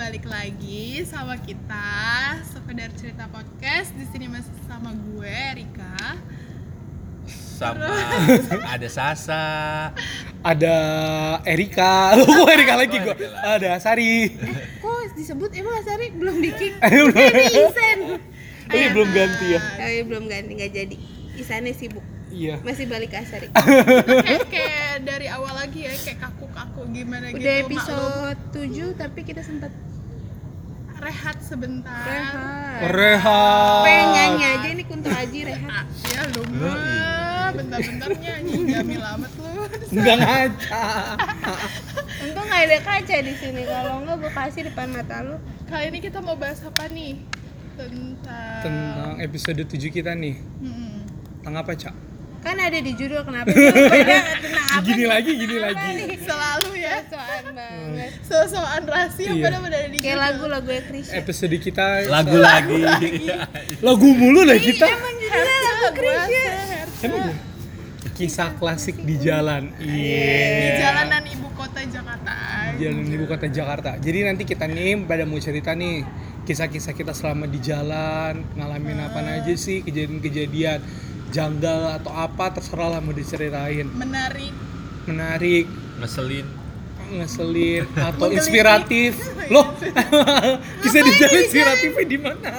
balik lagi sama kita sekedar cerita podcast di sini masih sama gue Rika. sama ada Sasa Ada Erika. Lu kok Erika lagi Oh, lagi. Ada Sari. Kok disebut emang Asari belum di kick? Belum. Isen. Ini belum ganti ya. Oh, iya, belum ganti nggak jadi. Isannya sibuk. Iya. Masih balik ke Asari. kayak kayak dari awal lagi ya kayak kaku-kaku gimana Udah gitu. episode 7 tapi kita sempat Maklum, rehat sebentar. rehat. Rehat. Pengen nyanyi aja ini Kunto Aji rehat. Ya lu mah bentar-bentar nyanyi jamil amat lu. Enggak ngaca. Untung nggak ada kaca di sini. Kalau nggak gue kasih depan mata lu. Kali ini kita mau bahas apa nih? Tentang Tentang episode 7 kita nih. Hmm. Tentang apa, Cak? Kan ada di judul kenapa sih lu pada tentang apa? Gini lagi, gini lagi. Selalu ya Soal banget. so-soan rahasia Iya. pada pada di Kayak lagu-lagu ya Krisya. Episode kita lagu lagi lagu mulu lah kita. Emang judulnya lagu Krisya. Ya? Kisah klasik di jalan. di Iya. jalanan ibu kota Jakarta. Jalan ibu kota Jakarta. Jadi nanti kita nih pada mau cerita nih kisah-kisah kita selama di jalan, ngalamin apa aja sih kejadian-kejadian janggal atau apa terserah lah mau diceritain. Menarik. Menarik, ngeselin ngeselin atau inspiratif. Loh, kisah di jalan inspiratifnya di mana?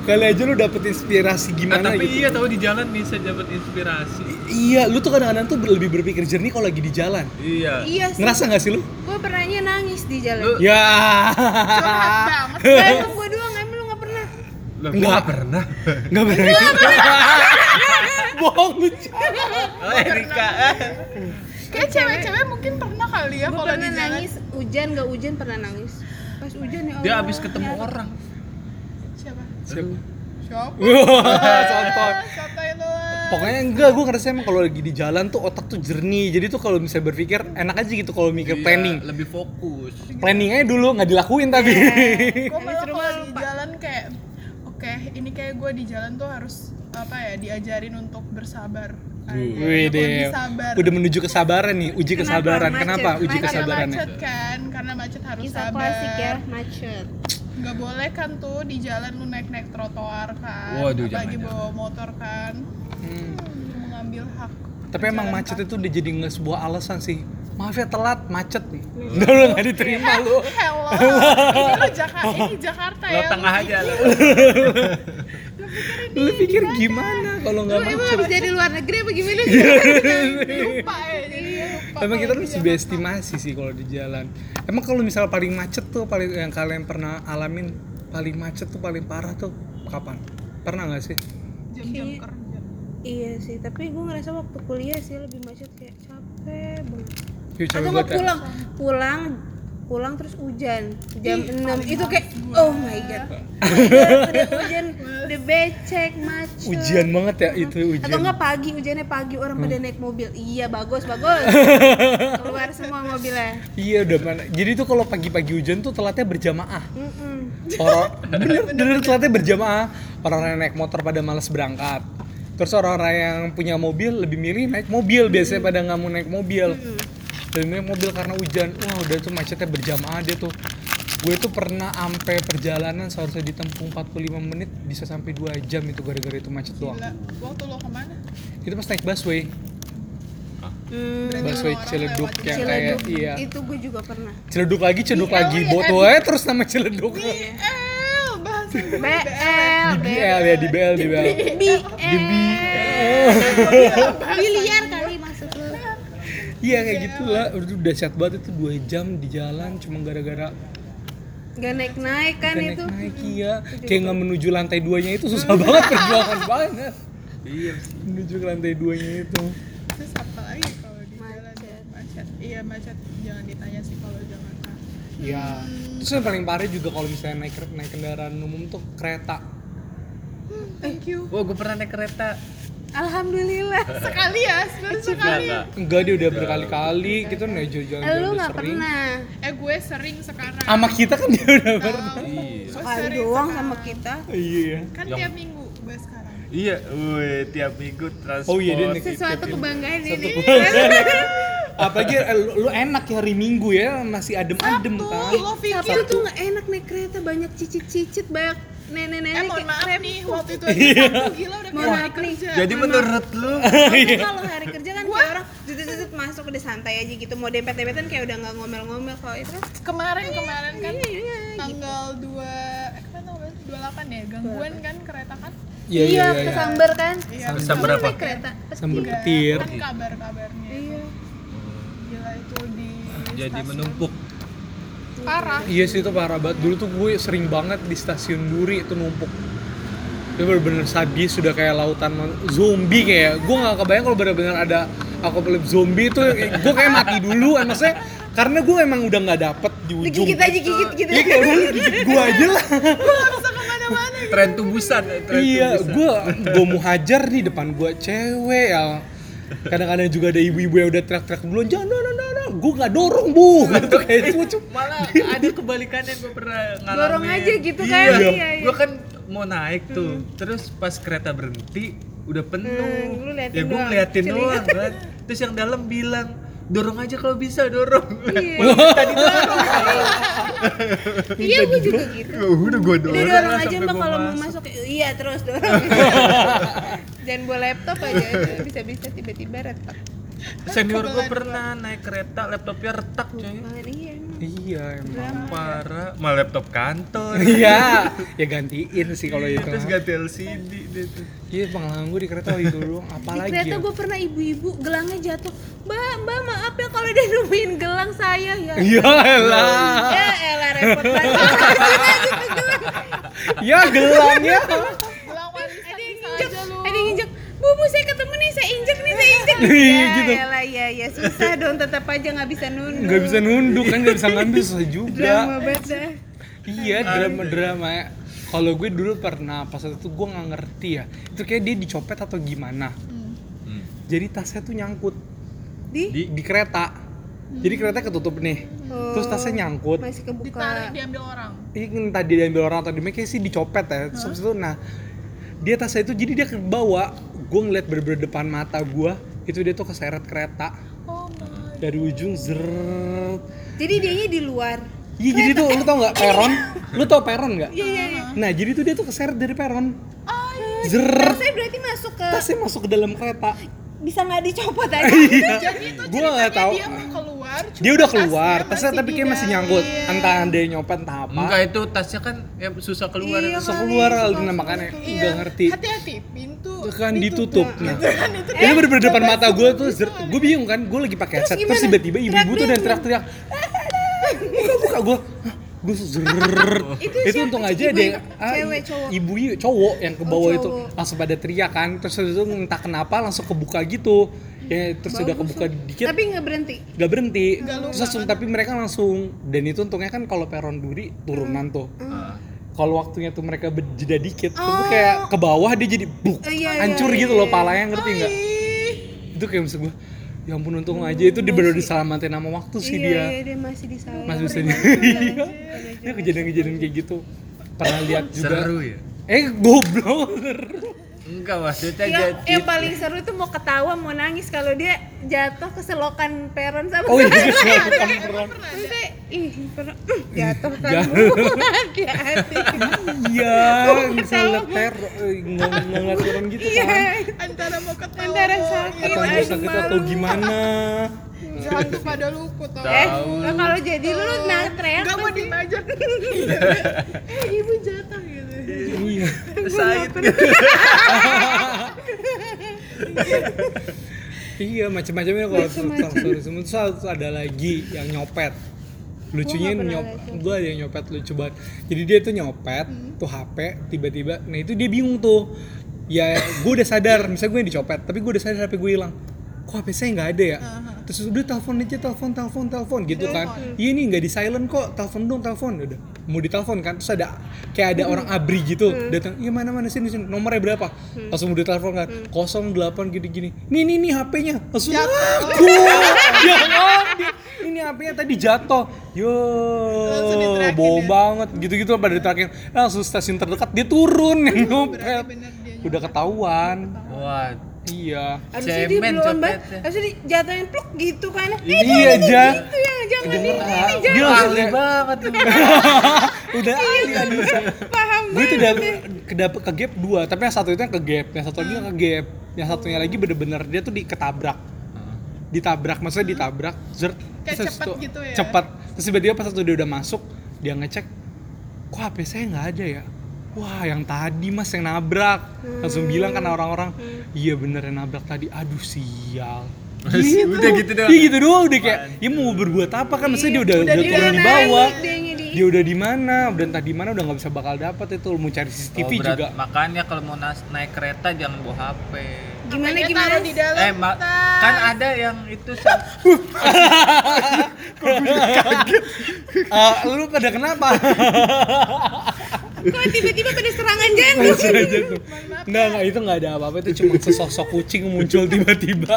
Kali aja lu dapet inspirasi Nah, gimana tapi gitu. iya tahu di jalan bisa dapat inspirasi Iya, lu tuh kadang-kadang tuh lebih berpikir jernih kalau lagi di jalan. iya Iya sih. Ngerasa gak sih lu? Gue pernahnya nangis di jalan. Lu- Ya. Banget. Emang gue doang, emang lu gak pernah. Lah, gua Enggak. nggak pernah Enggak berani. Bohong lu. Cak. oh Erika Kayak cewek-cewek mungkin pernah kali ya gue kalau di pernah jalan. nangis, hujan gak hujan pernah nangis. Pas hujan ya dia Allah, habis ketemu nyari. orang Siapa? Siapa? Siapa? Wah, Sotoy. Sotoy lu. Pokoknya enggak, gue ngerasa emang kalau lagi di jalan tuh otak tuh jernih. Jadi tuh kalau misalnya berpikir enak aja gitu kalau mikir Iya, planning. lebih fokus Planning aja dulu nggak dilakuin tapi. Gue malah kalau di jalan kayak Oke, ini kayak gue di jalan tuh harus apa ya diajarin untuk bersabar. Kayak Wih deh, sabar. udah menuju kesabaran nih, uji Kenapa? kesabaran. Macet, Kenapa uji macet. karena kesabarannya? macet kan, karena macet harus Kisah sabar. klasik ya, macet. Nggak boleh kan tuh di jalan lu naik-naik trotoar kan. Waduh, apalagi jangan, bawa motor kan. Hmm. Hmm, mengambil hak. Tapi emang macet kaki. itu udah jadi nggak sebuah alasan sih. Maaf ya telat, macet nih. Enggak lu nggak diterima lu. Hello. ini lu Jakarta, ini Jakarta lo ya. tengah aja lo Lu pikir gimana kalau Lu nggak emang macet? habis dari luar negeri apa gimana? Lupa ya, jadi lupa. Emang kita harus di beestimasi sih kalau di jalan. Emang kalau misal paling macet tuh paling yang kalian pernah alamin paling macet tuh paling parah tuh kapan? Pernah nggak sih? Jam-jam Kayak- kerja. Iya sih, tapi gue ngerasa waktu kuliah sih lebih macet kayak capek banget. Atau buat nggak pulang, pulang, pulang terus hujan jam 6 itu kayak oh my god. udah, udah hujan, udah becek, macet. Ujian banget ya itu ujian. Atau enggak pagi, hujannya pagi orang pada naik mobil. Iya, bagus, bagus. Keluar semua mobilnya. Iya udah mana. Jadi tuh kalau pagi-pagi hujan tuh telatnya berjamaah. Mm-mm. Orang bener bener telatnya berjamaah. Orang-orang yang naik motor pada males berangkat. Terus orang-orang yang punya mobil lebih milih naik mobil biasanya pada nggak mau naik mobil. Lebih milih mobil karena hujan. Wah udah tuh macetnya berjamaah dia tuh. Gue tuh pernah sampai perjalanan seharusnya ditempuh 45 menit bisa sampai 2 jam itu gara-gara itu macet doang. Gila. Waktu lo ke mana? Itu pas naik busway. Hmm, Busway Ciledug yang Ciledug. kayak iya. Itu gue juga pernah. Ciledug lagi, ciledug BL lagi. ya, Boto aja terus nama ciledug. BL bahasa BL, Di BL ya, di BL, di BL. BL. Biliar lu. Iya kayak gitu lah, udah dahsyat banget itu dua jam di jalan cuma gara-gara Gak naik-naik kan naik itu. naik iya, kayak nggak menuju lantai duanya itu susah banget perjuangan banget iya menuju ke lantai duanya itu. Terus apa lagi kalau di jalan Macet. macet? Iya macet. Jangan ditanya sih kalau Jakarta. Iya. Terus yang paling parah juga kalau misalnya naik naik kendaraan umum tuh kereta. Thank you. oh gue pernah naik kereta Alhamdulillah. Sekali ya, sekali. enggak. Dia udah berkali-kali kita naik jalan-jalan Lu nggak pernah. Eh gue sering sekarang. Sama kita kan dia udah pernah. Tahu. Iya. Sekali doang sekarang. sama kita. Iya. Kan Yang- tiap minggu gue sekarang. iya wih tiap minggu transport Oh iya, dia naik- Sesuatu kebanggaan ini. apalagi eh, lu, lu enak ya hari Minggu ya masih adem-adem Sabtu, kan lo pikir Sabtu tuh nggak enak naik kereta banyak cicit-cicit banyak Eh nenek-nenek mohon kayak maaf nih, waktu itu aja Sabtu gila udah kayak Mohon hari maaf nih. kerja. Jadi menurut lu? Aku kalau hari kerja kan kayak orang tutut-tutut masuk udah santai aja gitu. Mau dempet-dempetan kayak udah nggak ngomel-ngomel kalau itu. Kan Kemarin, kemarin kan iya, iya, tanggal 2, eh kemarin tanggal 28 ya, gangguan kan kereta kan? Iya iya iya, iya. kesamber kan? Iya, Sambar apa? kereta Iya, petir. kan kabar-kabarnya iya. Gila itu di jadi menumpuk. Parah. Iya sih itu parah banget. Dulu tuh gue sering banget di stasiun Duri itu numpuk. Itu bener-bener sadis sudah kayak lautan zombie kayak. Gue nggak kebayang kalau bener-bener ada apocalypse zombie itu. Gue kayak mati dulu maksudnya karena gue emang udah nggak dapet di ujung digigit aja gigit gitu. Iya kayak udah gigit gue aja lah. Tren tubusan, tren iya gue gue mau hajar nih depan gue cewek ya kadang-kadang juga ada ibu-ibu yang udah teriak-teriak duluan jangan gue nggak dorong bu. Gitu kayak itu cuma malah ada kebalikannya gue pernah ngalamin. Dorong aja gitu kan, iya, iya, iya. gue kan mau naik tuh. Terus pas kereta berhenti udah penuh. Hmm, ya gue ngeliatin doang kan. Terus yang dalam bilang dorong aja kalau bisa dorong. Iya. tadi dorong. Iya gue juga gitu. Udah gue dorong. Udah dorong aja mbak gua kalau mau masuk. Iya terus dorong. Jangan bawa laptop aja bisa-bisa tiba-tiba retak senior gue pernah naik kereta laptopnya retak coy banget iya emang. iya emang parah. Mal laptop kantor. Iya. Ya gantiin sih kalau itu terus ganti LCD deh tuh. Iya pengalaman gue di kereta waktu itu doang di apalagi kereta ya? gue pernah ibu-ibu gelangnya jatuh. Mbak mbak maaf ya kalau dia nemuin gelang saya. Ya. Iya lah ya elah repot banget. Ya gelangnya. Gelang ada yang bisa injek. Ada yang injek. Bu bu saya ketemu nih saya injek injek Iya, ya gitu. elah ya ya susah dong tetap aja nggak bisa nunduk. Nggak bisa nunduk kan nggak bisa ngambil susah juga. Drama banget iya drama drama kalau gue dulu pernah pas waktu itu gue nggak ngerti ya. Itu kayak dia dicopet atau gimana? Hmm. jadi tasnya tuh nyangkut. Di? Di di kereta. Jadi kereta ketutup nih. Terus tasnya nyangkut. masih kebuka. Ditarik diambil orang. Ini entah dia diambil orang atau di mana kayak sih dicopet ya. Terus habis itu nah dia tasnya itu jadi dia kebawa gue ngeliat bener-bener depan mata gue itu dia tuh keseret kereta. Oh my dari ujung zeret jadi dianya di luar iya jadi tuh lu tau nggak peron? Lu tau peron nggak? Iya iya iya. Nah jadi tuh dia tuh keseret dari peron. Oh iya zeret saya berarti masuk ke tasnya masuk ke dalam kereta. Bisa nggak dicopot aja? Jadi itu Gue nggak tahu. dia mau cuma dia udah keluar tasnya masih tapi kayak masih dalam. nyangkut Iya. entah dia nyopet entah apa enggak itu tasnya kan ya susah keluar Iya, susah keluar nah, makanya Iya. nggak ngerti Hati-hati pintu itu kan ditutup. nah Kan itu ini bener-bener depan mata gue tuh gue bingung kan gue lagi pakai headset terus tiba-tiba ibu-ibu tuh dan teriak-teriak buka buka gue gue zrrr Itu itu untung aja yang ah, cewek, cowok? ibu cowok yang ke bawah itu cowok. langsung pada teriak kan terus itu entah kenapa langsung kebuka gitu ya terus udah kebuka dikit. Tapi nggak berhenti. Gak berhenti. Nggak lupa, terus langsung tapi mereka langsung dan itu untungnya kan kalau peron duri turunan tuh. Ah. kalau waktunya tuh mereka berjeda dikit tuh Oh. kayak ke bawah dia jadi buk Eh, iya, iya, hancur iya, gitu loh iya. palanya ngerti nggak? Itu kayak maksud gue ya ampun untung aja itu dia baru diselamatin sama waktu sih iya dia. iya dia masih di sana. Masih bisa Iya. iya. Dia kejadian-kejadian kayak gitu. Pernah lihat juga. Seru ya. Eh goblok enggak maksudnya yang, jadi yang paling seru tuh mau ketawa mau nangis kalau dia jatuh ke selokan peron sama oh iya Terus saya, ih pernah "Hmm, jatuh kan. Iya bisa lihat ter ngeliat turun gitu Iya. kan. Antara mau ketawa Antara mau sakit, atau mau sakit atau gimana? Jangan pada luku tau. Eh kalau jadi lu nah teriak Gak mau Eh ibu jatuh. gitu iya Said Iya macam-macamnya kalau sorry semua terus terus ada lagi yang nyopet. Lucunya nyop, gue ada yang nyopet lucu banget. Jadi dia tuh nyopet tuh HP tiba-tiba, nah itu dia bingung tuh. Ya gue udah sadar, misalnya gue yang dicopet, tapi gue udah sadar HP gue hilang. Kok HP saya nggak ada ya? Terus udah telepon aja, telepon, telepon, telepon gitu kan. Iya nih nggak di silent kok, telepon dong, telepon. Udah mau ditelepon kan, terus ada kayak ada orang abri gitu datang, iya mana mana sini sini, nomornya berapa? Langsung udah telepon kan, 08 gini gini. Nih nih nih HP-nya, langsung aku dia ngambil. Ini HP-nya tadi jatuh. Yo, bohong ya? banget gitu-gitu pada diterakin. Langsung stasiun terdekat dia turun yang Udah ketahuan. wah iya. Harusnya dia Cemen belum banget harusnya dijatuhin pluk gitu kan eh Iya, jangan Ja. gitu ya. Jangan ini ini dia jangan. langsung Ahli banget tuh. udah ahli Anissa paham gue tuh udah kedapet ke gap dua tapi yang satu itu yang ke gap. Yang satu lagi yang ke gap. Yang satunya lagi bener-bener dia tuh diketabrak. Ditabrak maksudnya ditabrak zert Kayak cepet gitu ya? cepet. Terus tiba-tiba pas waktu dia udah masuk dia ngecek kok HP saya nggak ada ya wah yang tadi mas yang nabrak. Langsung bilang kan orang-orang iya bener yang nabrak tadi. Aduh sial. Udah gitu doang. Iya gitu doang udah kayak ya mau berbuat apa kan? Maksudnya dia udah udah, Udah turun di bawah. dia udah di mana? Udah entah di mana udah nggak bisa bakal dapat itu. Mau cari CCTV Oh, berat- juga. Makanya kalau mau naik kereta jangan bawa HP. gimana gimana? di dalam Eh, ma- kan ada yang itu sam- Ah, lu pada kenapa kok tiba-tiba pada serangan jantung Jantung. Nggak, nggak, itu nggak ada apa-apa itu cuma sesosok kucing muncul tiba-tiba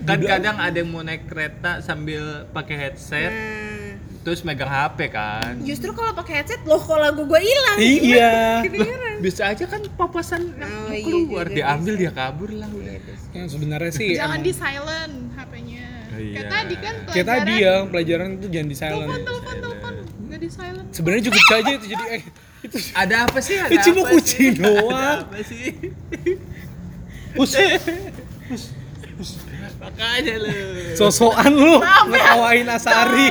kan kadang ada yang mau naik kereta sambil pakai headset Nah, terus megang HP kan. justru kalau pakai headset loh kok lagu gue hilang iya Bisa aja kan papasan yang Oh, mau iya keluar juga diambil dia kabur lah udah. yang sebenarnya sih Jangan emang- di silent HP-nya. Oh, iya. Kayak tadi kan kayak tadi ya pelajaran itu jangan di silent Telepon, telepon, telepon. Di silent. sebenarnya cukup saja itu jadi eh itu Ada apa sih? Ada Eh, cuma apa kucing sih? doang. Ada apa sih? us Makanya lu. sosokan lu ngetawain Asari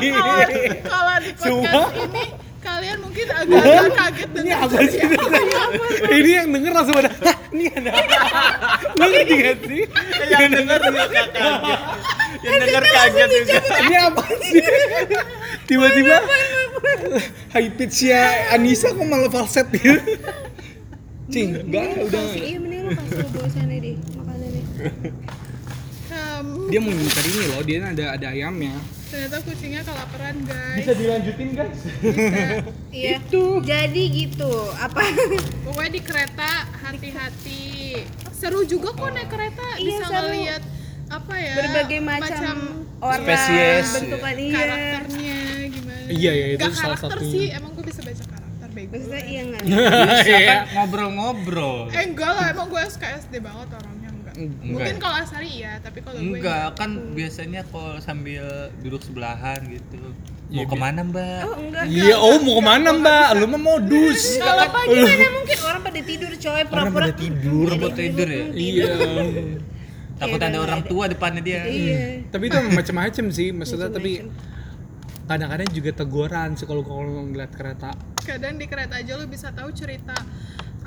Kalau di podcast Sumpah. ini kalian mungkin agak-agak kaget ini dengan apa sih ini yang denger langsung pada "Hah, ini ada apa lu ngerti gak sih yang denger juga kaget. Yang denger kaget juga. ini apa sih tiba-tiba high pitch ya Anissa kok malah falset gitu cing enggak udah. iya mending lu kasih lu bawa sana deh makanan deh Em, dia mau ngincar ini loh dia ada ada ayamnya. Ternyata kucingnya kelaparan guys. dilanjutin guys? Iya. Jadi gitu apa? Pokoknya di kereta hati-hati. Seru juga kok naik kereta Iya, bisa seru. ngeliat apa ya berbagai macam, orang spesies, bentukan iya. karakternya. gimana. Iya, iya, itu Gak salah karakter satunya. sih, emang gue bisa baca karakter bego. maksudnya iya nggak Bisa Iya. kan ngobrol-ngobrol. Eh enggak lah, emang gue SKSD banget orangnya enggak. Enggak. Mungkin kalau Asari iya, tapi kalau gue Enggak, kan biasanya kalau sambil duduk sebelahan gitu. Mau Iya, bi- ke mana mbak? oh enggak iya oh mau ke mana mbak lu mah modus kalau pagi mana mungkin orang pada tidur coy orang pura-pura pada tidur Mau tidur ya? iya Takut Iya, ada orang tua depannya dia. iya tapi itu macam-macam sih maksudnya tapi. Kadang-kadang juga teguran sih kalau kalau ngeliat kereta. Kadang di kereta aja lu bisa tahu cerita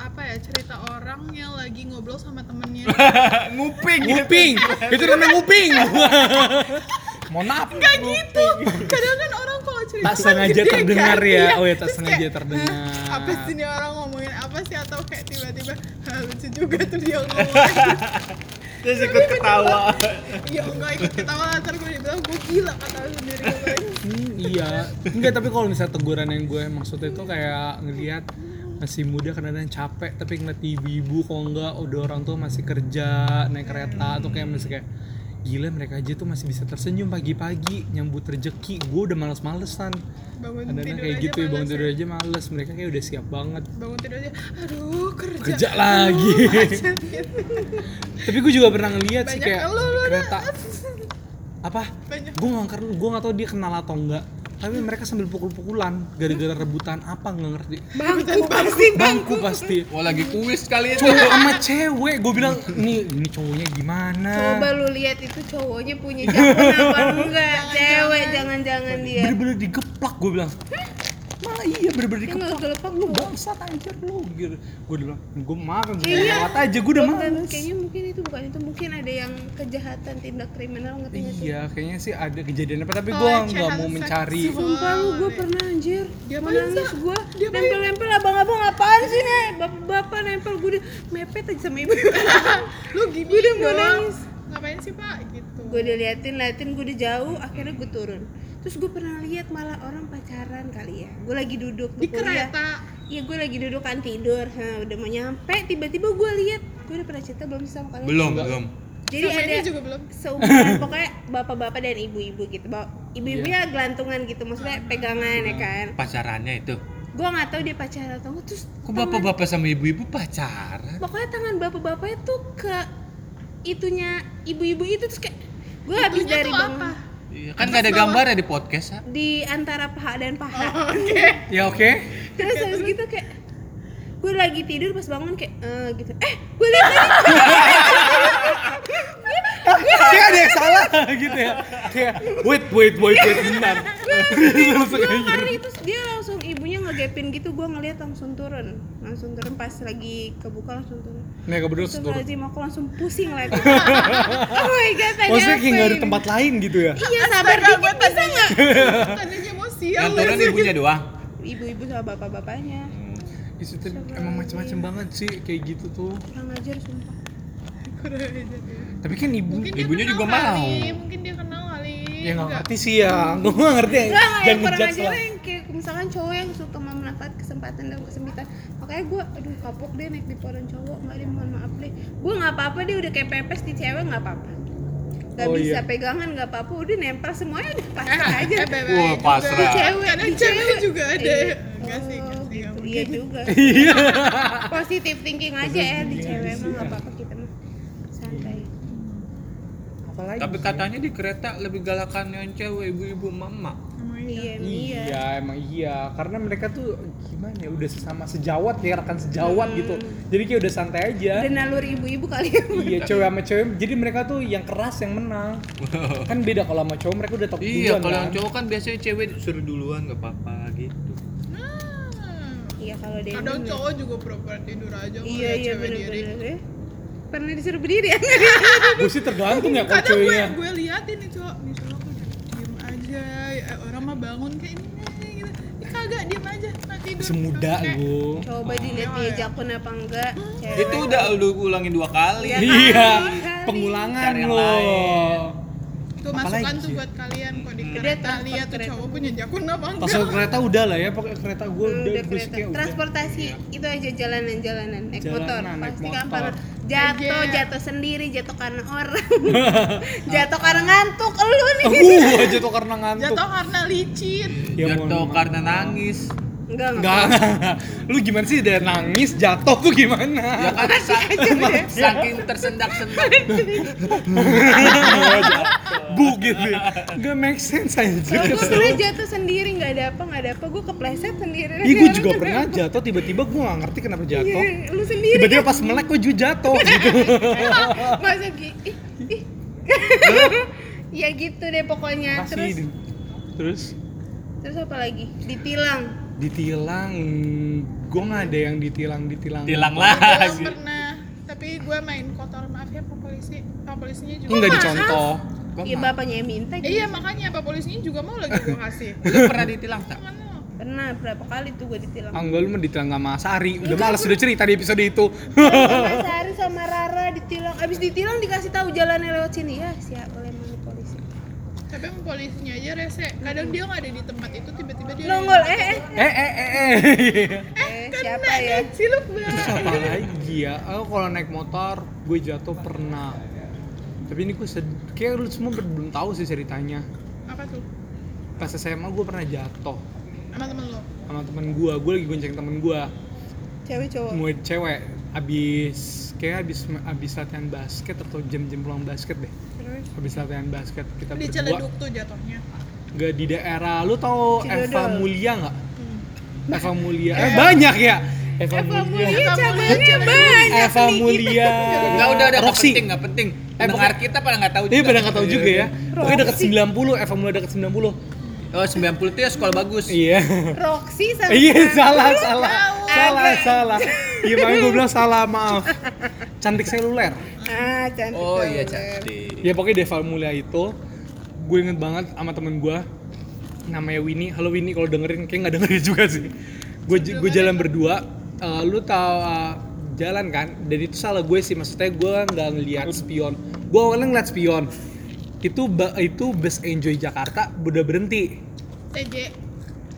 apa ya cerita orang yang lagi ngobrol sama temennya. Nguping. nguping. Itu namanya nguping. Mohon maaf. Gak gitu. Kadang kan orang kalau cerita tak sengaja gede terdengar kan, ya. oh ya tak Terus sengaja kayak, terdengar. "Hah, apa sih ini orang ngomongin apa sih? Atau kayak tiba-tiba "Hah, lucu juga tuh dia ngomong. Terus ikut ketawa. ya enggak ikut ketawa ntar gue dibilang gue gila kata sendiri iya. Enggak tapi kalau misalnya teguran yang gue maksud itu kayak ngelihat masih muda kadang-kadang capek tapi ngeliat ibu-ibu kalau enggak udah orang tua masih kerja naik kereta atau kayak masih kayak gila mereka aja tuh masih bisa tersenyum pagi-pagi nyambut rezeki gue udah males-malesan. Bangun kadang-kadang tidur kayak aja gitu ya bangun tidur aja males. Mereka kayak udah siap banget. Bangun tidur aja aduh kerja. Kerja lagi. Macet. Gitu. tapi gue juga pernah ngeliat sih kayak elu lu, kereta apa? Banyak. Gue nggak ngerti gue nggak tahu dia kenal atau enggak tapi mereka sambil pukul-pukulan gara-gara rebutan apa nggak ngerti. Bangku pasti bangku. Pasti. Wah lagi kuis kali itu. cowok sama cewek gue bilang nih ini cowoknya gimana? Coba lu lihat itu cowoknya punya jakun apa enggak? Cewek jangan-jangan dia. bener-bener digeplak gue bilang malah iya bener-bener gelepak lu bangsat anjir lu gitu. Gue bilang gue makan gue Kayaknya- lewat aja gue udah males. kayaknya mungkin itu bukan itu. Mungkin ada yang kejahatan tindak kriminal ngerti nggak sih? Iya kayaknya sih ada kejadian apa tapi gue Pelecehan nggak mau mencari. Sumpah lu gue pernah anjir. Dia Mau main, nangis Sa. gue. Nempel-nempel abang-abang apaan sih nih Bapak-bapak nempel gue udah mepet aja sama ibu. Lu gini Gue udah mau dong. nangis. ngapain sih pak? Gitu. Gue udah liatin, liatin gue udah jauh Akhirnya gue turun Terus gue pernah lihat malah orang pacaran kali ya. Gue lagi duduk tuh di kuliah. kereta. Iya gue lagi duduk kan tidur. Hah, Udah mau nyampe Tiba-tiba gue lihat. Gue udah pernah cerita belum sih sama kalian? Belum, belum. Jadi Sama ada juga belum. seumuran pokoknya bapak-bapak dan ibu-ibu gitu. Bawa- ibu-ibunya gelantungan gitu maksudnya pegangan ya kan? Pacarannya itu. gue nggak tahu dia pacaran atau enggak terus Kok bapak-bapak sama ibu-ibu pacaran? pokoknya tangan bapak-bapaknya tuh ke itunya ibu-ibu itu terus kayak gue habis dari bangun. apa? Iya, kan nggak ada gambar ya di podcast ya? di antara paha dan paha Ya oke. terus habis gitu kayak gue lagi tidur pas bangun kayak eh gitu. Eh gue lihat Kayak ada yang salah. Gitu ya. Kayak wait wait wait wait benar. Gue lari terus dia langsung ibunya ngegepin gitu. Gue ngeliat langsung turun. Langsung turun pas lagi kebuka langsung turun Nih kebetulan Terus turun. lazim aku langsung pusing lagi oh my god ada Maksudnya kayak nggak ada tempat lain gitu ya? iya sabar dikit bisa nggak mau Yang sial turun ibunya doang. ibu-ibu sama bapak-bapaknya Itu tuh emang macam-macam banget sih kayak gitu tuh. kurang ajar sumpah Tapi kan ibu Mungkin Ibunya juga kali, mau. Mungkin dia kenal kali. ya nggak Enggak. ngerti sih ya. Gue nggak ngerti ya. Enggak, enggak, yang Jangan kurang ajar lah. yang kayak misalkan cowok yang suka memanfaat kesempatan dan kesempitan makanya gue aduh kapok deh naik di pohon cowok nggak deh mohon maaf deh gue nggak apa-apa deh udah kayak pepes di cewek nggak apa-apa Gak Oh, bisa iya. pegangan nggak apa-apa udah nempel semuanya udah Eh, pasrah aja eh, Wah, pasrah. di cewek Kadang di cewek juga ada. Iya. Enggak sih, Oh, gitu. iya juga Iya. positif thinking aja ya di cewek mah nggak apa-apa kita mah santai Apalagi? Tapi katanya di kereta lebih galakan yang cewek ibu-ibu mama. Emang iya emang iya. Iya. Emang iya. Karena mereka tuh gimana ya udah sesama sejawat ya rekan sejawat Hmm. gitu jadi kayak udah santai aja. Udah nalur ibu-ibu kali ya iya cewek sama cewek. Jadi mereka tuh yang keras yang menang. Kan beda kalau sama cowok mereka udah top Iya, duluan kalau kan. yang cowok kan biasanya cewek suruh duluan nggak apa-apa gitu. Nah, iya kalau dia kadang cowok juga pura-pura tidur aja iya iya cewek diri. bener-bener ya pernah disuruh berdiri ya? Gue sih tergantung ya kalau Kadang gue ceweknya. gue liatin nih cowok, nih cowok tuh diem ya, orang mah bangun kayak ini nih, gitu. Ih, kagak diem aja, nah tidur. semuda gue coba dilihat dia jakun apa enggak cewek. Itu udah lu ulangin dua kali. Iya. iya kali. pengulangan Tuh Apalagi masukan tuh buat kalian kok di kereta lihat tuh kereta. cowok punya jakun apa enggak. masuk kereta udah lah ya pakai kereta gue udah kayak udah transportasi itu aja jalanan-jalanan naik Jalanan, motor naik pasti kan motor. pernah jatuh jatuh sendiri jatuh karena orang. Jatuh karena ngantuk lu nih. Uh jatuh karena ngantuk. Jatuh karena licin. Ya, Jatuh karena nangis. Enggak Enggak, lu gimana sih dia nangis jatuh tuh gimana? Ya kan sa- saking tersendak-sendak. Bu gitu. ya. Enggak make sense aja. gue pernah jatuh sendiri nggak ada apa nggak ada apa gue kepleset sendiri Ih, gue juga pernah jatuh tiba-tiba gue gak ngerti kenapa jatuh. Iya, lu sendiri Tiba-tiba pas melek gue juga jatuh gitu. masa gitu ih, ih. ya gitu deh pokoknya terus. Terus terus apa lagi ditilang ditilang, gue gak ada yang ditilang ditilang. Tilang lagi. pernah, tapi gue main kotor maaf ya pak polisi, pak polisinya juga. Enggak mau. dicontoh. Gua ya mah- bapaknya yang minta Eh, Iya makanya pak polisinya juga mau lagi gue kasih. Lu pernah ditilang tak? Pernah berapa kali tuh gue ditilang enggak lu mah ditilang sama Sari. Udah males udah cerita di episode itu. sama Sari sama Rara ditilang abis ditilang dikasih tahu jalannya lewat sini ya siap oleh mana polisi Tapi emang polisinya aja rese. Kadang dia nggak ada di tempat itu, tiba-tiba dia. nongol eh eh eh eh eh eh. eh siapa ya Siluk Terus banget. apa lagi ya? Oh, kalau naik motor, gue jatuh pernah. Tapi ini gue sed- kayak lu semua belum tahu sih ceritanya. Apa tuh? Pas SMA gue pernah jatuh Sama temen lo. sama temen gue. Gue lagi gonceng temen gue, cewek cowok mau cewek. Abis kayak abis abis latihan basket atau jam-jam pulang basket deh. Terus Habis latihan basket kita Di berdua. Ciledug tuh jatuhnya. Gak di daerah. Lu tahu Cidodol. Eva Mulia nggak? Eva Mulia. Eh banyak ya. Eva, Eva Mulia. Mulia Eva cabangnya Mulia. banyak Eva Mulia. Enggak udah udah nggak Roxy. penting nggak penting. Eh, Dengar kita pada nggak tahu juga. Ini pada nggak tahu juga ya. Pokoknya Roxy. 90, Eva Mulia deket 90. Oh 90 itu ya sekolah bagus. Iya. Roxy sama Iya salah salah salah salah. Iya makanya gue bilang salah maaf. Cantik seluler. ah cantik Oh iya cantik. Ya pokoknya Deva Mulia itu gue inget banget sama temen gue namanya Winnie. Halo Winnie kalau dengerin kayak nggak dengerin juga sih. Gue gue jalan berdua. Eh, lu tahu eh, jalan kan? Dan itu salah gue sih. Maksudnya gue nggak ngeliat spion. Gue awalnya ngeliat spion. Itu itu bus Enjoy Jakarta udah berhenti. TJ.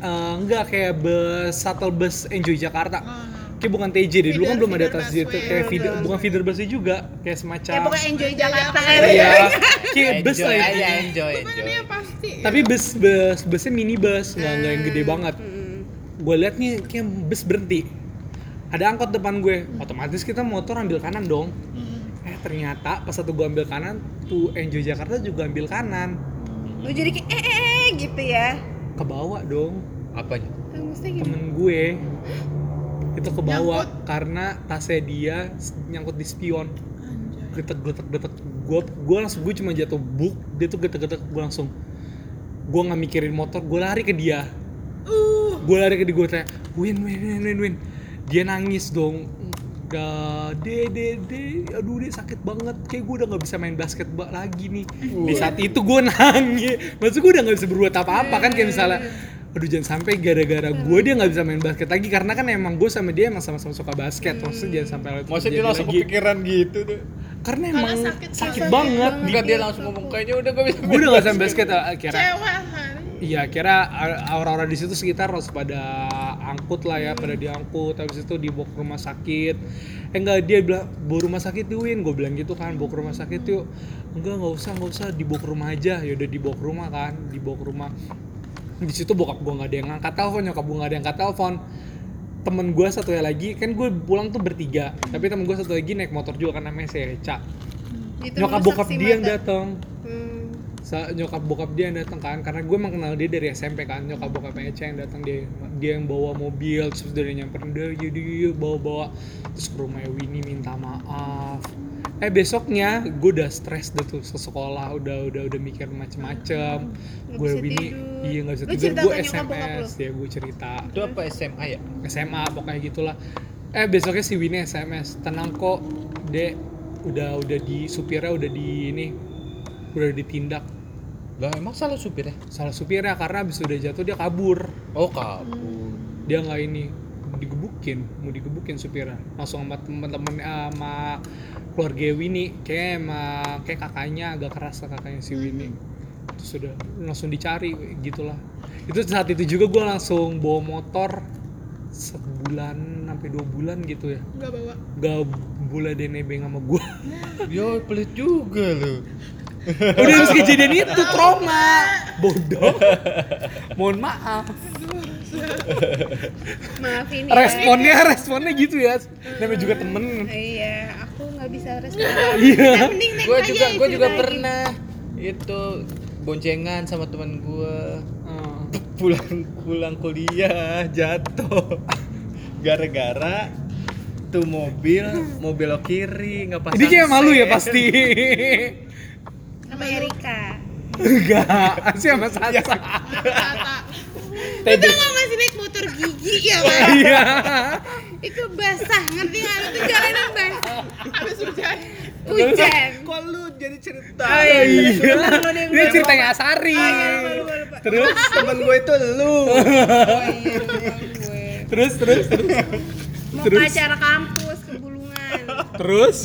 Eh, enggak kayak bus shuttle bus Enjoy Jakarta. Oh, Kayak bukan TJ deh, dulu kan belum ada tas gitu, busway. kayak feeder, Feeder bukan feeder busway juga, kayak semacam ya pokoknya enjoy Jakarta Iya, kayak bus Enjoy lah itu. enjoy Pokoknya enjoy. dia pasti. Tapi bus bus busnya mini bus, nggak nggak yang gede banget. Mm. Gue liat nih kayak bus berhenti, ada angkot depan gue, otomatis kita motor ambil kanan dong. Mm. eh ternyata pas satu gue ambil kanan tuh Enjoy Jakarta juga ambil kanan Lu jadi kayak eh eh, eh gitu ya. ke bawah dong gimana? temen gue itu ke bawah Nyangkut. karena tasnya dia nyangkut di spion. Getek getek getek gue gue langsung gue cuma jatuh buk dia tuh getek getek gue langsung gue nggak mikirin motor gue lari ke dia. Uh, gue lari ke dia gue tanya win win win win win. Dia nangis dong. Gak, de, de, de, aduh dia sakit banget. Kayak gue udah gak bisa main basket ba- lagi nih. Di saat itu gue nangis. Maksud gue udah gak bisa berbuat apa-apa kan Kayak misalnya Aduh jangan sampai gara-gara gue dia gak bisa main basket lagi Karena kan emang gue sama dia emang sama-sama suka basket Maksudnya jangan sampai itu Maksudnya dia langsung lagi. kepikiran gitu tuh. Karena Karena emang sakit sakit, banget. banget Enggak dia langsung ngomong kayaknya udah gak bisa. Gue udah gak bisa main basket akhirnya cewek hari. Iya, kira orang-orang di situ sekitar harus pada angkut lah ya, pada diangkut. Habis itu dibawa ke rumah sakit. Eh enggak dia bilang bawa rumah sakit yuk, Win. Gue bilang gitu kan, bawa ke rumah sakit yuk. Enggak, nggak usah, nggak usah, dibawa ke rumah aja. Ya udah dibawa ke rumah kan, dibawa ke rumah. Di situ bokap gue nggak ada yang ngangkat telepon, nyokap gue nggak ada yang angkat telepon. Temen gue satu lagi, kan gue pulang tuh bertiga. Tapi temen gue satu lagi naik motor juga kan namanya si Eca. Itu Nyokap bokap dia yang datang Hmm. sa nyokap bokap dia yang datang kan karena gue emang kenal dia dari SMP kan nyokap bokapnya Eca yang datang dia dia yang bawa mobil terus yang nyamperin dia jadi bawa bawa terus ke rumah Winnie minta maaf eh besoknya gue udah stres deh tuh ke sekolah udah udah udah mikir macem-macem Nggak gue tidur. iya nggak bisa tidur gue? SMS ya gue cerita Itu apa SMA ya? SMA pokoknya gitulah eh besoknya si Winnie SMS tenang kok dek udah udah di supirnya udah di ini udah ditindak Lah emang salah supirnya? salah supirnya karena abis udah jatuh dia kabur Oh kabur. dia nggak ini digebukin mau digebukin supirnya langsung sama temen-temen sama keluarga Winnie kayak sama kayak kakaknya agak keras lah kakaknya si Winnie. Terus sudah langsung dicari gitulah. Itu saat itu juga gue langsung bawa motor sebulan sampai dua bulan gitu ya. Enggak bawa. gak boleh dia nebeng sama gue Yo pelit juga lu. udah habis kejadian itu trauma. Bodoh. Mohon maaf Maafin ya. responnya responnya gitu ya namanya juga temen Iya, aku nggak bisa respon. Iya. Next Gue juga gue juga lagi. pernah itu boncengan sama teman gue Oh. pulang pulang kuliah jatuh gara-gara tuh mobil mau belok kiri nggak pasang Ini kayak malu ya pasti. sama Erika. Enggak, sih sama Sasa. Kata. Itu nggak masih naik motor gigi ya kan? Iya. itu basah, ngerti nggak? Itu jalanan basah. Habis hujan. Hujan. kok lu jadi cerita Oh, iya. Ini ceritanya Asari. Oh, iya, lupa, lupa. Terus temen gue itu lu Oh iya, gue. terus terus terus. Mau Terus? ke acara kampus ke Bulungan. Terus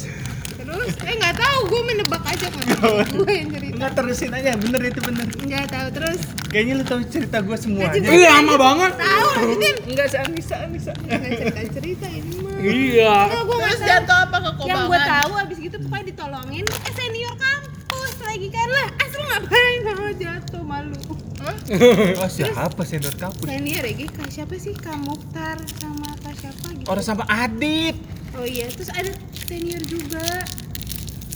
Terus, eh nggak tahu, gue menebak aja kan. gue yang cerita. nggak terusin aja bener itu bener Nggak tahu terus. kayaknya lu tahu cerita gue semuanya ini lama banget. Tahu, lanjutin. enggak sih Anissa Anissa Nggak cerita cerita ini mah. Iya. Enggak, gue nggak Terus tahu. jatuh apa ke kobangan? yang gue tahu abis gitu pokoknya ditolongin eh senior kampus lagi kan lah as lu ngapain mau jatuh malu oh siapa senior kampus senior ya siapa sih kak Mukhtar sama kak siapa gitu orang sama Adit oh iya terus ada senior juga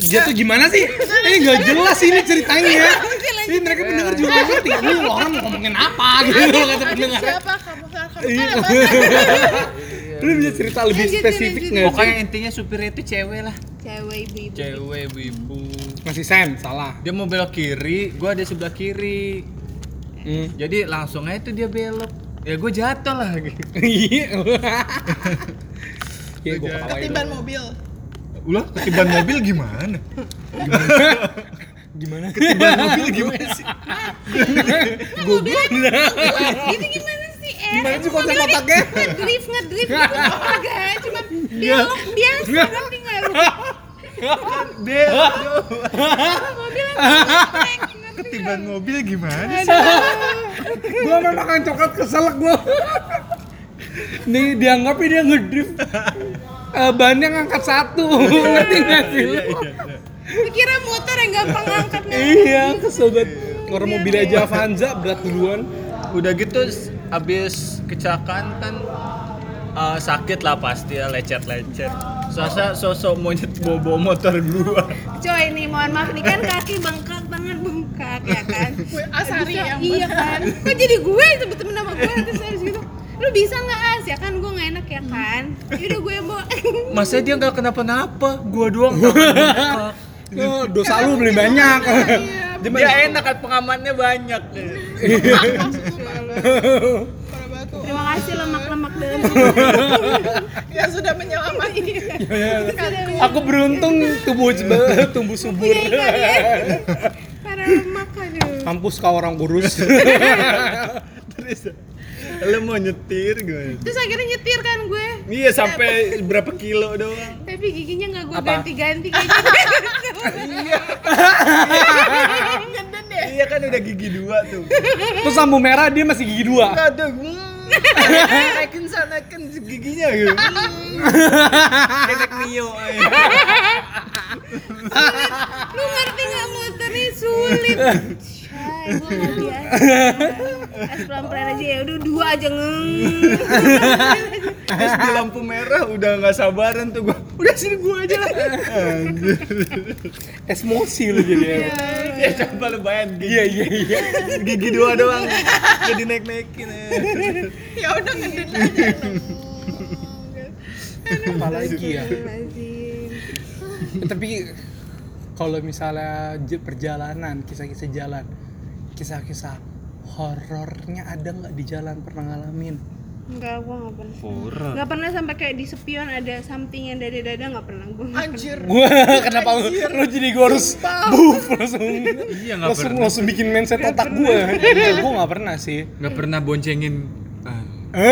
Jatuh gimana sih? Ini nggak jelas ini ceritanya. Ini mereka pendengar juga nggak ngerti. Ini orang mau ngomongin apa gitu kata pendengar. Siapa kamu? Kamu Iya. apa? Lu bisa cerita lebih spesifik sih? pokoknya intinya supirnya itu cewek lah cewek ibu-ibu cewek ibu Masih sen, salah. dia mau belok kiri gue ada sebelah kiri Hmm. jadi langsung aja tuh dia belok ya gue jatuh lah Iya. Iya, gue ketawain. Ketiban mobil. Ulah ketiban mobil gimana? Gimana? ketiban mobil gimana sih? Mobilnya itu gimana sih eh Gimana sih konsep mobilnya otaknya? ngedrift ngedrift gitu enggak cuma belok biasa nggak lu belok mobilnya ngetrek, ngerti ketiban mobil gimana sih? Gua sampai makan coklat keselak gua. Nih dianggapnya dia ngedrift. Eh, bannya ngangkat satu, ngerti nggak sih? lu? Kira motor yang gampang ngangkat Iya, kesel banget. Orang mobil aja Avanza berat duluan. udah gitu abis kecelakaan kan eh, sakit lah pasti ya lecet-lecet. Sasa sosok monyet bobo motor gua. coy nih mohon maaf nih kan kaki bengkak tangan bengkak ya kan Asari yang iya kan kok jadi gue yang sebut-sebut nama gue terus habis gitu lu bisa nggak as ya kan gue nggak enak ya kan yaudah gue yang bawa Masa dia nggak kenapa-napa? Gua doang. Oh, dosa lu beli banyak. Dia enak kan pengamannya banyak. Tuh. terima kasih lemak-lemak dalam Ya sudah menyelamatkan. Aku beruntung tumbuh tumbuh subur. para lemak aduh Kampus kau orang kurus. Terus lu mau nyetir gue. terus akhirnya nyetir kan gue Iya sampai berapa kilo doang. tapi giginya nggak gue Apa? ganti-ganti kayaknya deh. Iya kan udah gigi dua tuh. Terus lampu merah dia masih gigi dua. Enggak ada. Naikin sana naikin giginya gitu. Kayak Mio aja. lu ngerti nggak motornya sulit As pelan-pelan aja ya udah dua aja ngeng Terus di lampu merah udah nggak sabaran tuh gua. Udah sini gua aja lah. Anjir. Emosi lu jadi. Ya coba lu bayangin Iya iya iya. gigi dua doang. Jadi naik naikin. Ya udah ngeden aja. Apalagi ya. Tapi kalau misalnya perjalanan, kisah-kisah jalan, kisah-kisah horornya ada nggak di jalan pernah ngalamin? Enggak, gua nggak pernah. Horor. Nggak pernah sampai kayak di spion ada something yang dari dada nggak pernah gua. Anjir. Gua kenapa lu, lu jadi gua harus buff langsung Iya nggak langsung pernah. langsung bikin mindset otak gua. gua nggak pernah sih. Nggak pernah boncengin. Ah.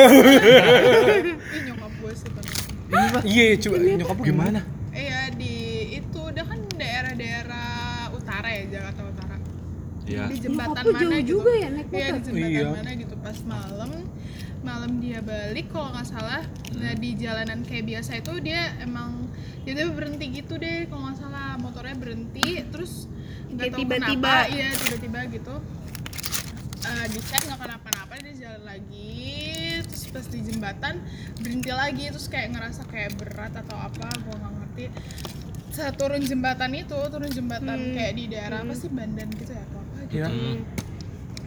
Ih nyokap gue sih. Iya, coba nyokap lu gimana? Iya di itu udah kan daerah-daerah utara ya Jakarta Utara. Iya. Di jembatan lu mana jauh gitu. juga ya naik Iya di motor? jembatan Iya. mana gitu pas malam malam dia balik kalau nggak salah nah di jalanan kayak biasa itu dia emang dia tuh berhenti gitu deh kalau nggak salah motornya berhenti terus nggak tahu tiba-tiba. kenapa iya tiba-tiba gitu Eh, di chat nggak kenapa-napa dia jalan lagi terus pas di jembatan berhenti lagi terus kayak ngerasa kayak berat atau apa gue nggak ngerti saat turun jembatan itu turun jembatan Hmm. kayak di daerah apa sih Bandan gitu ya apa apa gitu Iya.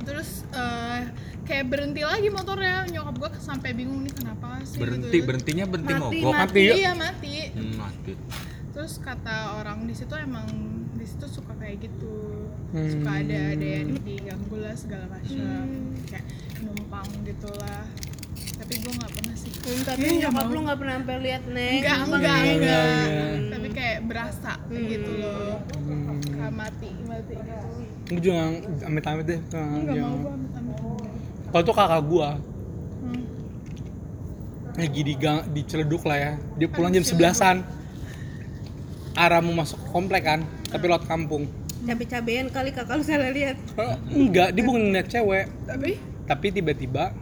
terus eh, kayak berhenti lagi motornya nyokap gue sampai bingung nih kenapa sih Berhenti, gitu. berhentinya berhenti Mati, mogok. Mati ya? iya mati Hmm, mati. terus kata orang di situ emang di situ suka kayak gitu Hmm. suka ada ada yang diganggu lah segala macam Hmm. kayak numpang gitulah tapi gue nggak pernah sih Hmm, tapi Iya, nyokap lu nggak pernah sampai lihat nek. enggak Numpang enggak naik. enggak iya. tapi kayak berasa kayak gitu loh kayak mati mati gitu Gue juga amit-amit deh. Enggak yang- mau gue amit-amit Kalau tuh kakak gua Hmm. lagi di gang, di Ciledug lah ya. Dia pulang jam sebelasan. Arah mau masuk komplek kan, tapi lewat kampung. Cabe-cabean kali kakak lu salah lihat. Eh, enggak, dia bukan ngeliat cewek, tapi tapi tiba-tiba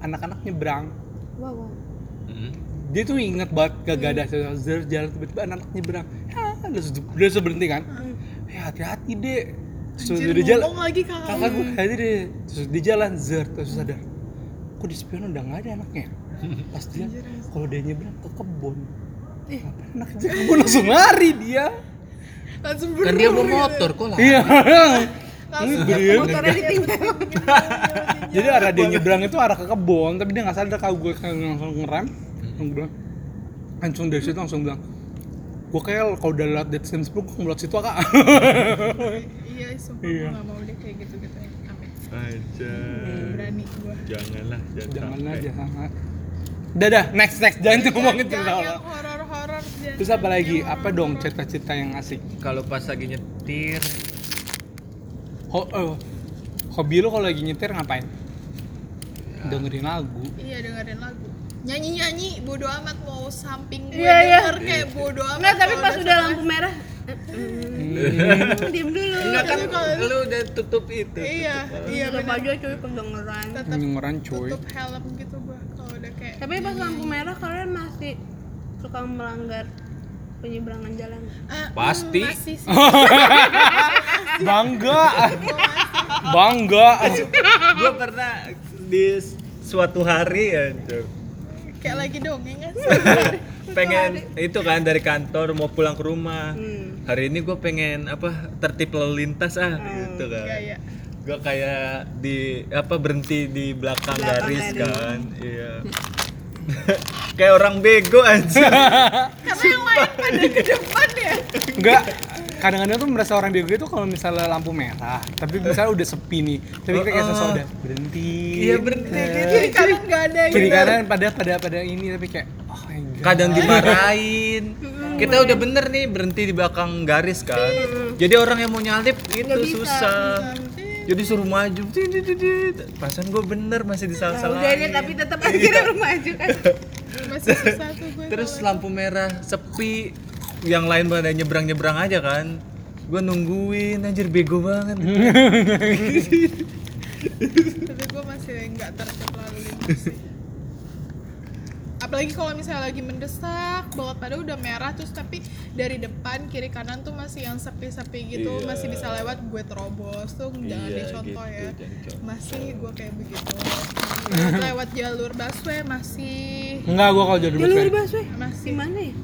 anak-anak nyebrang. Wow, wow. Hmm. Dia tuh inget banget gak, gak ada zer jalan tiba-tiba anak nyebrang. Ya, dia sudah dia sudah berhenti kan. Ya hati-hati deh. Terus Anjir, udah jalan. lagi kakak Kakak gue hati deh. Terus dia jalan zer terus sadar. Kok di spion udah nggak ada anaknya? Pas dia kalau dia nyebrang ke kebun. Eh, anak ke kebun langsung lari dia. langsung Kan dia bawa motor kok lah. Iya. langsung Iya. Motornya ditinggal. Jadi arah dia nyebrang itu arah ke kebun, tapi dia nggak sadar kalau gue kan langsung ngerem. Langsung langsung dari situ langsung bilang, gue kayak kalau udah lewat dead sim 10 gue ngelot situ kak. iya sumpah Iya. gue gak mau deh kayak gitu gitu amit Aja. berani gue Janganlah, jangan. Jangan sampai. aja sama. Udah dah, next next jangan tuh ngomongin cerita Jangan yang horor-horor jangan Terus apa lagi? Apa dong cerita-cerita yang asik? Kalau pas lagi nyetir, Ho oh, hobi lo kalau lagi nyetir ngapain? Dengerin lagu. iya dengerin lagu nyanyi nyanyi bodo amat mau samping gue Iya, iya. denger kayak bodo amat Enggak, tapi pas udah lampu merah. Diam dulu. enggak kan lu udah tutup itu. iya iya bener aja cuy kedengeran. tetap Dengeran cuy. tutup helm gitu gue kalau udah kayak Tapi pas lampu merah kalian masih suka melanggar penyeberangan jalan. Pasti. hmm, masih sih Bangga. Bangga. gue pernah di suatu hari ya kayak lagi dongeng kan pengen itu kan dari kantor mau pulang ke rumah Hmm. Hari ini gue pengen apa tertib lalu lintas ah gitu kan. Gaya. gue kayak di apa berhenti di belakang, Belakang garis garis. kan iya. Kayak orang bego aja karena yang lain pada ke depan ya? Enggak, kadang-kadang tuh merasa orang bego itu kalau misalnya lampu merah, tapi misalnya udah sepi nih, tapi kita kayak Oh, oh. sosok udah berhenti. Iya, berhenti. Nah, kiri kanan nggak ada Kiri gitu. kanan pada pada pada ini tapi kayak oh enggak. kadang dimarahin. Kita udah bener nih berhenti di belakang garis kan. Jadi orang yang mau nyalip itu susah. jadi suruh maju. Pasan gue bener masih Nah, disalah udah deh tapi tetap akhirnya lu maju kan. Masih susah tuh gue terus lampu merah sepi yang lain pada nyebrang nyebrang aja kan. Gue nungguin anjir bego banget. Tapi gue masih nggak tertib lalu lintas sih. Apalagi kalau misalnya lagi mendesak banget pada udah merah terus tapi dari depan kiri kanan tuh masih yang sepi-sepi gitu. Iya. masih bisa lewat gue terobos tuh jangan Iya, dicontoh gitu, ya. jangan masih gue kayak begitu. Lewat jalur busway masih Enggak, gua kalau jadi jalur busway. busway? Di masih mana ya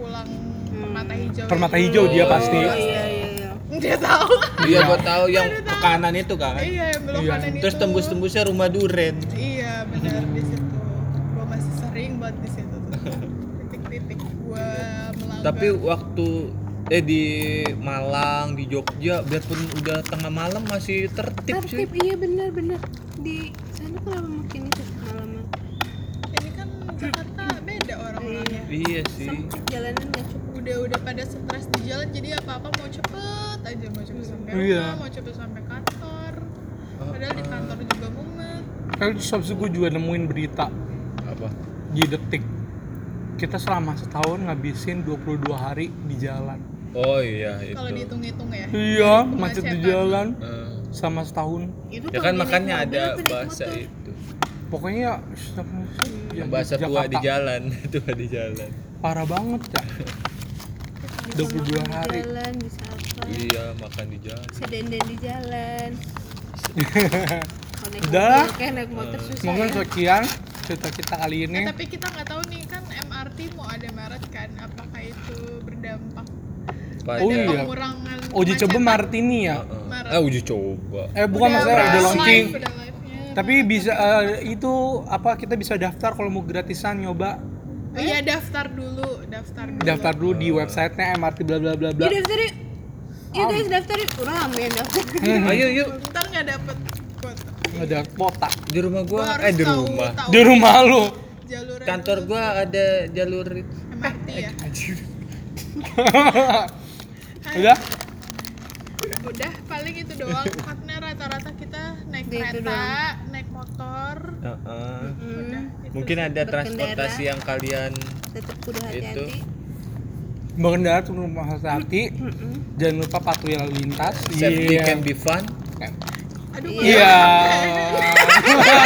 pulang permata hijau Permata itu. hijau dia pasti. oh iya iya iya dia tahu iya gue tahu yang ke kanan itu kan iya yang belok Iya. kanan terus itu. tembus tembusnya rumah duren Iya benar di situ. Gua masih sering buat di situ tuh. Titik-titik gua melanggar. tapi waktu eh di Malang di Jogja biarpun udah tengah malam masih tertib sih tertib iya benar benar di sana kenapa makin itu malaman ini kan Jakarta orang-orangnya. iya sih sempit jalanan cukup Udah udah pada stres di jalan jadi apa-apa mau cepet aja mau cepet sampai Iya. rumah, mau cepet sampai kantor. Padahal di kantor juga mumet. Kan terus gue juga nemuin berita apa di detik. Kita selama setahun ngabisin 22 hari di jalan. oh iya itu Kalau dihitung-hitung ya. Iya, macet di jalan Eh, sama setahun. itu ya kan makanya mobil ada apa bahasa itu Pokoknya ya, yang bahasa tua di jalan tua di jalan Parah banget ya. 22 makan di hari. jalan bisa apa iya makan di jalan bisa denden di jalan Udah. kayak naik motor susah Mungkin ya. sekian cerita kita kali ini. Eh, tapi kita nggak tahu nih kan MRT mau ada Maret kan apakah itu berdampak Pada- Oh iya. pengurangan Uji coba kemacetan? Martini ya. Heeh. Maret. eh uji coba Eh bukan masalah udah udah launching. Tapi bisa eh, itu apa kita bisa daftar kalau mau gratisan nyoba. Oh iya daftar dulu, daftar dulu. Daftar dulu di websitenya MRT bla bla bla bla. Yuk daftar yuk Yuk guys daftar yuk Rame yang daftar ayo yuk Ntar nggak dapet kuota. Ada kuota di rumah Gua eh di rumah tahu di rumah lu. jalur kantor gua ada jalur. MRT ya. Udah? Udah paling itu doang rata-rata kita naik Gitu kereta, doang. naik motor. Heeh. Udah. itu mungkin ada Berkendara. transportasi yang kalian Tetap kudu hati-hati Mengendara tuh rumah hati. Jangan lupa patuhi lalu lintas. safety Iya. can be fun Aduh, Iya.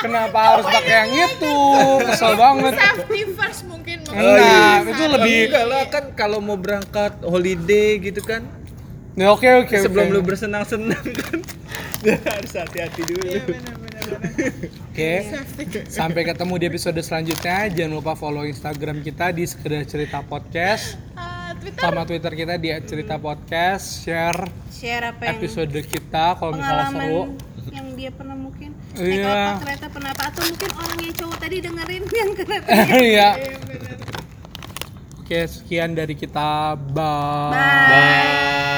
Kenapa harus pakai yang itu? Kesel banget. safety first mungkin. Oh, iya. itu lebih- enggak lah kan kalau mau berangkat holiday gitu kan Ya, oke oke. sebelum oke. lu bersenang-senang kan harus hati-hati dulu Iya benar-benar. Oke. Safety. Sampai ketemu di episode selanjutnya. Jangan lupa follow Instagram kita di sekedar cerita podcast. Ah, Twitter. Sama Twitter kita di cerita podcast. Share Share apa yang episode kita kalau misalnya seru. pengalaman yang dia pernah mungkin naik Iya. apa kereta pernah apa atau mungkin orang yang cowok tadi dengerin yang kereta Iya. Iya. Oke, sekian dari kita. Bye. Bye.